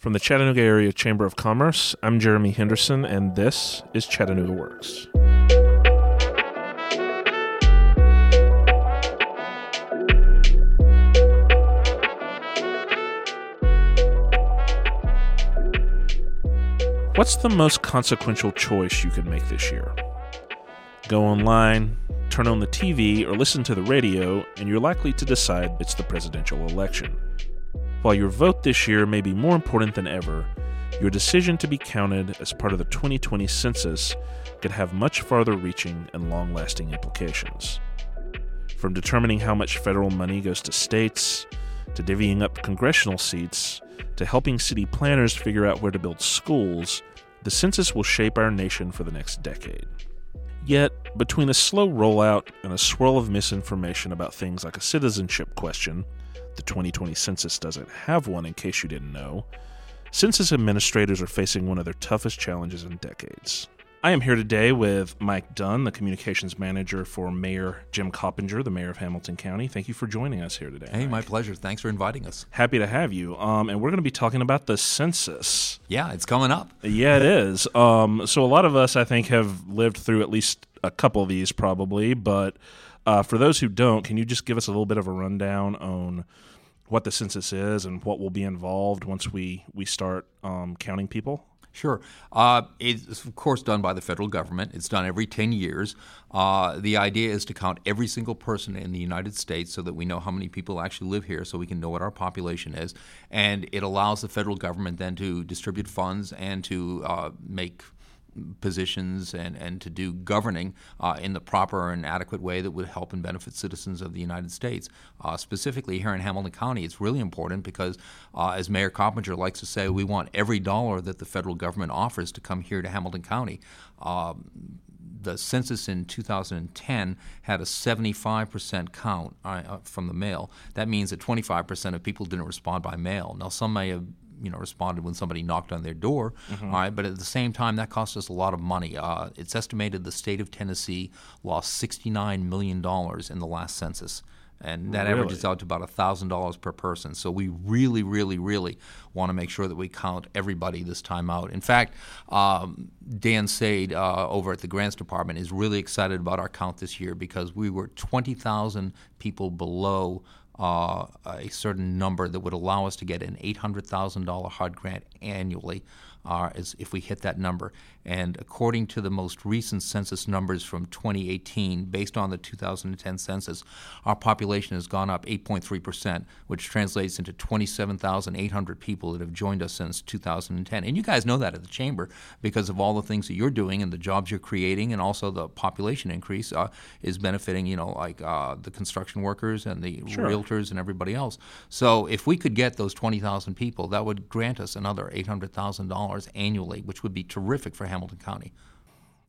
From the Chattanooga Area Chamber of Commerce, I'm Jeremy Henderson, and this is Chattanooga Works. What's the most consequential choice you could make this year? Go online, turn on the TV, or listen to the radio, and you're likely to decide it's the presidential election. While your vote this year may be more important than ever, your decision to be counted as part of the 2020 census could have much farther reaching and long lasting implications. From determining how much federal money goes to states, to divvying up congressional seats, to helping city planners figure out where to build schools, the census will shape our nation for the next decade. Yet, between a slow rollout and a swirl of misinformation about things like a citizenship question, the 2020 census doesn't have one, in case you didn't know, census administrators are facing one of their toughest challenges in decades. I am here today with Mike Dunn, the communications manager for Mayor Jim Coppinger, the mayor of Hamilton County. Thank you for joining us here today. Hey, Mike. my pleasure. Thanks for inviting us. Happy to have you. Um, and we're going to be talking about the census. Yeah, it's coming up. Yeah, it is. Um, so a lot of us, I think, have lived through at least a couple of these, probably. But uh, for those who don't, can you just give us a little bit of a rundown on what the census is and what will be involved once we we start um, counting people? Sure. Uh, it's, of course, done by the federal government. It's done every 10 years. Uh, the idea is to count every single person in the United States so that we know how many people actually live here, so we can know what our population is. And it allows the federal government then to distribute funds and to uh, make positions and, and to do governing uh, in the proper and adequate way that would help and benefit citizens of the United States. Uh, specifically here in Hamilton County, it's really important because, uh, as Mayor Coppinger likes to say, we want every dollar that the federal government offers to come here to Hamilton County. Um, the census in 2010 had a 75% count uh, from the mail. That means that 25% of people didn't respond by mail. Now, some may have you know responded when somebody knocked on their door. Mm-hmm. All right, but at the same time, that cost us a lot of money. Uh, it's estimated the state of Tennessee lost 69 million dollars in the last census. And that really? averages out to about $1,000 per person. So we really, really, really want to make sure that we count everybody this time out. In fact, um, Dan Sade uh, over at the Grants Department is really excited about our count this year because we were 20,000 people below uh, a certain number that would allow us to get an $800,000 HUD grant annually uh, as if we hit that number. And according to the most recent census numbers from 2018, based on the 2010 census, our population has gone up 8.3%, which translates into 27,800 people that have joined us since 2010. And you guys know that at the Chamber because of all the things that you're doing and the jobs you're creating, and also the population increase uh, is benefiting, you know, like uh, the construction workers and the sure. realtors and everybody else. So if we could get those 20,000 people, that would grant us another $800,000 annually, which would be terrific for Hamilton County.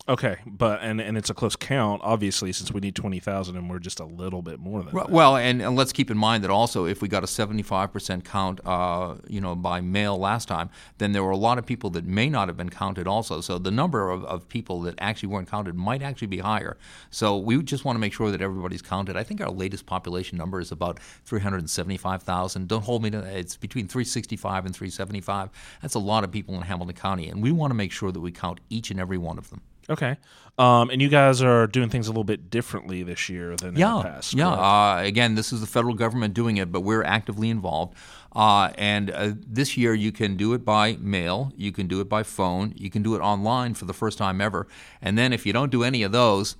Okay, but and and it's a close count, obviously, since we need twenty thousand, and we're just a little bit more than that. Well, and, and let's keep in mind that also, if we got a seventy-five percent count, uh, you know, by mail last time, then there were a lot of people that may not have been counted also. So the number of, of people that actually weren't counted might actually be higher. So we just want to make sure that everybody's counted. I think our latest population number is about three hundred seventy-five thousand. Don't hold me to that. It's between three sixty-five and three seventy-five. That's a lot of people in Hamilton County, and we want to make sure that we count each and every one of them. Okay. Um, and you guys are doing things a little bit differently this year than yeah, in the past. Yeah. Uh, again, this is the federal government doing it, but we're actively involved. Uh, and uh, this year, you can do it by mail, you can do it by phone, you can do it online for the first time ever. And then if you don't do any of those,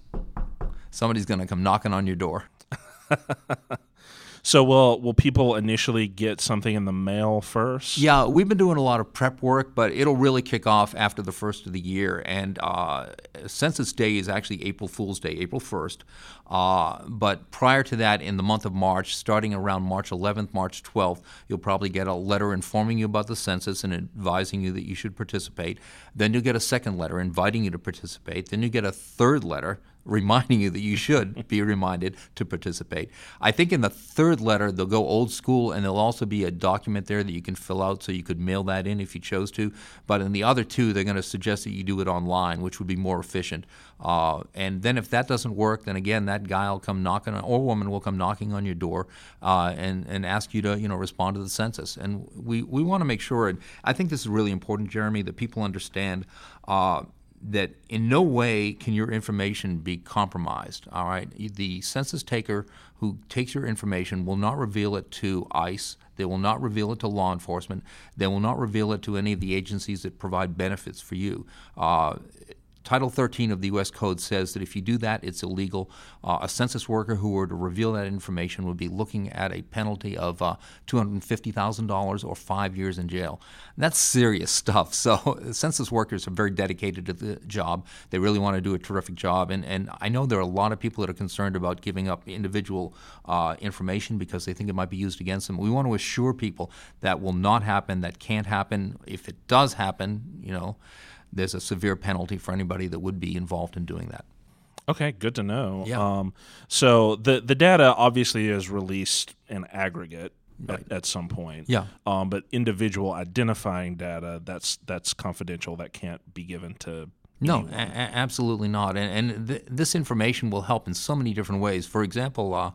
somebody's going to come knocking on your door. So will will people initially get something in the mail first? Yeah, we've been doing a lot of prep work, but it'll really kick off after the first of the year. And uh, Census Day is actually April Fool's Day, April first. Uh, but prior to that, in the month of March, starting around March 11th, March 12th, you'll probably get a letter informing you about the census and advising you that you should participate. Then you'll get a second letter inviting you to participate. Then you get a third letter reminding you that you should be reminded to participate. I think in the third letter, they'll go old school and there'll also be a document there that you can fill out so you could mail that in if you chose to. But in the other two, they're going to suggest that you do it online, which would be more efficient. Uh, and then if that doesn't work, then again, that guy will come knocking on, or woman will come knocking on your door uh, and, and ask you to you know respond to the census. And we, we want to make sure, and I think this is really important, Jeremy, that people understand. Uh, that in no way can your information be compromised. All right, the census taker who takes your information will not reveal it to ICE. They will not reveal it to law enforcement. They will not reveal it to any of the agencies that provide benefits for you. Uh, Title 13 of the U.S. Code says that if you do that, it's illegal. Uh, a census worker who were to reveal that information would be looking at a penalty of uh, $250,000 or five years in jail. That's serious stuff. So, census workers are very dedicated to the job. They really want to do a terrific job. And, and I know there are a lot of people that are concerned about giving up individual uh, information because they think it might be used against them. We want to assure people that will not happen, that can't happen. If it does happen, you know, there's a severe penalty for anybody that would be involved in doing that. Okay, good to know. Yeah. Um, so the the data obviously is released in aggregate Right. at, at some point. Yeah. Um, but individual identifying data that's that's confidential that can't be given to. No, a- absolutely not. And, and th- this information will help in so many different ways. For example, uh,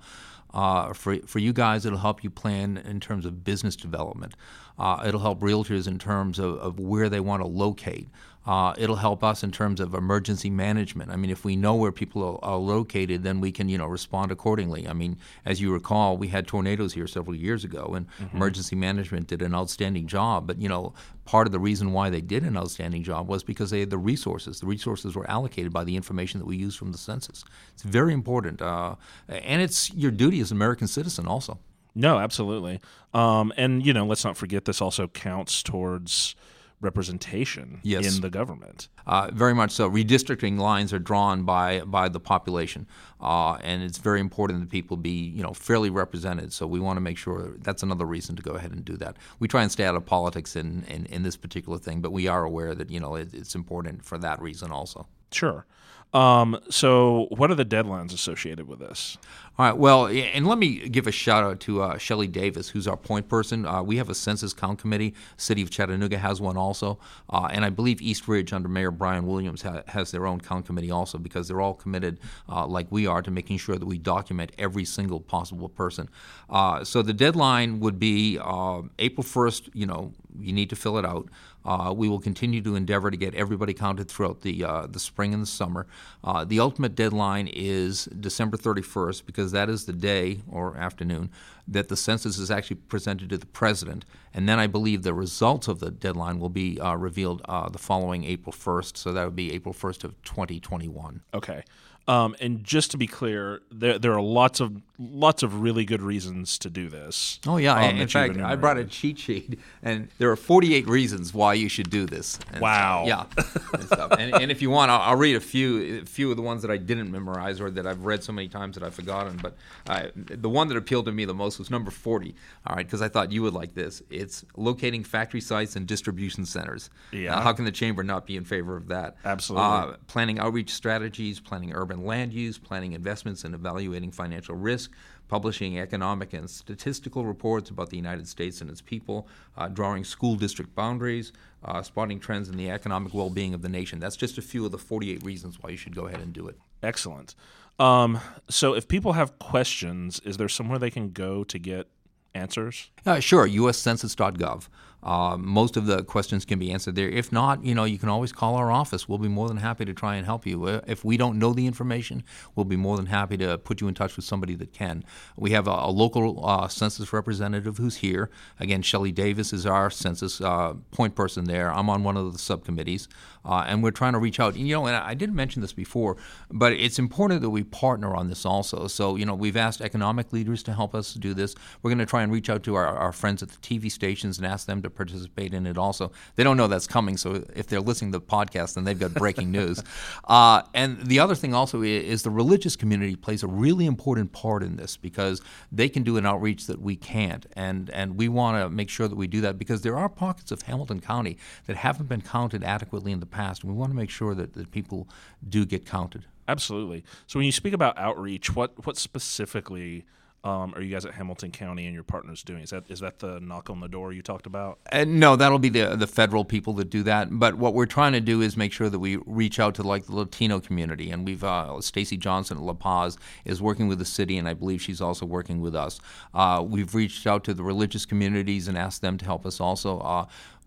uh, for, for you guys, it'll help you plan in terms of business development. Uh, it'll help realtors in terms of, of where they want to locate. Uh, it'll help us in terms of emergency management. I mean, if we know where people are, are located, then we can, you know, respond accordingly. I mean, as you recall, we had tornadoes here several years ago, and emergency management did an outstanding job. But you know, part of the reason why they did an outstanding job was because they had the resources. The resources were allocated by the information that we use from the census. It's very important, uh, and it's your duty as an American citizen also. No, absolutely. Um, and you know, let's not forget this also counts towards representation Yes. in the government. Uh, very much so. Redistricting lines are drawn by by the population, uh, and it's very important that people be you know fairly represented. So we want to make sure that's another reason to go ahead and do that. We try and stay out of politics in, in, in this particular thing, but we are aware that you know it, it's important for that reason also. Sure. Um, so, what are the deadlines associated with this? All right. Well, and let me give a shout out to uh, Shelley Davis, who's our point person. Uh, we have a census count committee. City of Chattanooga has one also, uh, and I believe East Ridge under Mayor Brian Williams ha- has their own count committee also because they're all committed, uh, like we are, to making sure that we document every single possible person. Uh, so the deadline would be uh, April first. You know, you need to fill it out. Uh, we will continue to endeavor to get everybody counted throughout the uh, the spring and the summer. Uh, the ultimate deadline is December 31st because that is the day or afternoon that the census is actually presented to the president, and then I believe the results of the deadline will be uh, revealed uh, the following April 1st. So that would be April 1st of 2021. Okay. Um, and just to be clear, there, there are lots of lots of really good reasons to do this. Oh yeah, um, in fact, I brought a cheat sheet, and there are 48 reasons why you should do this. And so- Wow. yeah, and, and, and if you want, I'll, I'll read a few, a few of the ones that I didn't memorize or that I've read so many times that I've forgotten. But uh, the one that appealed to me the most was number 40. All right, because I thought you would like this. It's locating factory sites and distribution centers. Yeah. Now, how can the chamber not be in favor of that? Absolutely. Uh, planning outreach strategies, planning urban land use, planning investments and evaluating financial risk, publishing economic and statistical reports about the United States and its people, uh, drawing school district boundaries, uh, spotting trends in the economic well being of the nation. That's just a few of the 48 reasons why you should go ahead and do it. Excellent. Um, so, if people have questions, is there somewhere they can go to get answers? Uh, sure, uscensus.gov. Uh, most of the questions can be answered there. If not, you know, you can always call our office. We'll be more than happy to try and help you. Uh, If we don't know the information, we'll be more than happy to put you in touch with somebody that can. We have a, a local uh, census representative who's here. Again, Shelley Davis is our census uh, point person there. I'm on one of the subcommittees, uh, and we're trying to reach out. You know, and I didn't mention this before, but it's important that we partner on this also. So, you know, we've asked economic leaders to help us do this. We're going to try and reach out to our, our friends at the TV stations and ask them to participate in it also. They don't know that's coming, so if they're listening to the podcast, then they've got breaking news. Uh, and the other thing also is the religious community plays a really important part in this because they can do an outreach that we can't. And, and we want to make sure that we do that because there are pockets of Hamilton County that haven't been counted adequately in the past. And we want to make sure that, that people do get counted. Absolutely. So when you speak about outreach, what what specifically um, are you guys at Hamilton County and your partners doing? Is that is that the knock on the door you talked about? Uh, no, that'll be the the federal people that do that. But what we're trying to do is make sure that we reach out to like the Latino community, and we've uh, Stacy Johnson at La Paz is working with the city, and I believe she's also working with us. Uh, we've reached out to the religious communities and asked them to help us also.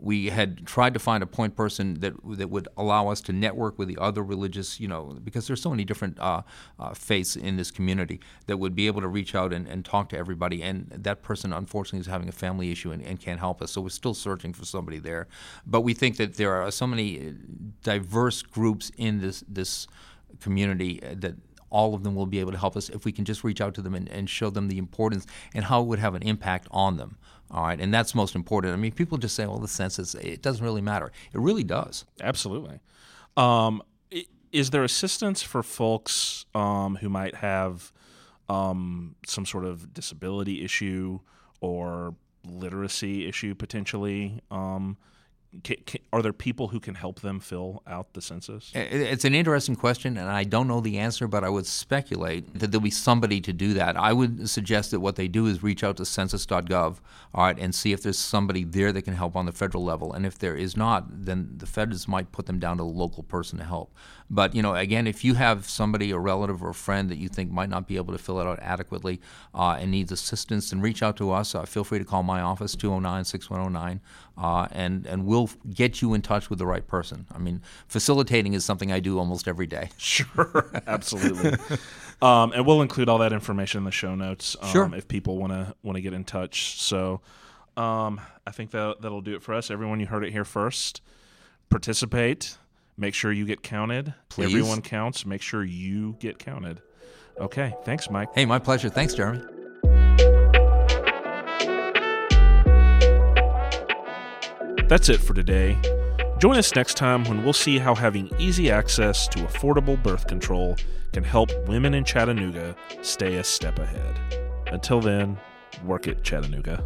We had tried to find a point person that that would allow us to network with the other religious, you know, because there's so many different uh, uh, faiths in this community that would be able to reach out and, and talk to everybody. And that person, unfortunately, is having a family issue and, and can't help us. So we're still searching for somebody there. But we think that there are so many uh, diverse groups in this this community uh, that all of them will be able to help us if we can just reach out to them and, and show them the importance and how it would have an impact on them. All right, and that's most important. I mean, people just say, "Well, the census it doesn't really matter." It really does. Absolutely. Um, is there assistance for folks um, who might have um, some sort of disability issue or literacy issue potentially? Are there people who can help them fill out the census? It's an interesting question, and I don't know the answer, but I would speculate that there'll be somebody to do that. I would suggest that what they do is reach out to census.gov, all right, and see if there's somebody there that can help on the federal level. And if there is not, then the feds might put them down to a local person to help. But you know, again, if you have somebody, a relative or a friend that you think might not be able to fill it out adequately uh, and needs assistance, then reach out to us. Uh, feel free to call my office, 209-6109, uh, and and we'll get you in touch with the right person. I mean, facilitating is something I do almost every day. Sure, absolutely. um, and we'll include all that information in the show notes um, sure. if people want to want to get in touch. So. Um, I think that that'll do it for us. Everyone, you heard it here first. Participate. Make sure you get counted. Please. Everyone counts. Make sure you get counted. Okay. Thanks, Mike. Hey, my pleasure. Thanks, Jeremy. That's it for today. Join us next time when we'll see how having easy access to affordable birth control can help women in Chattanooga stay a step ahead. Until then, work it, Chattanooga.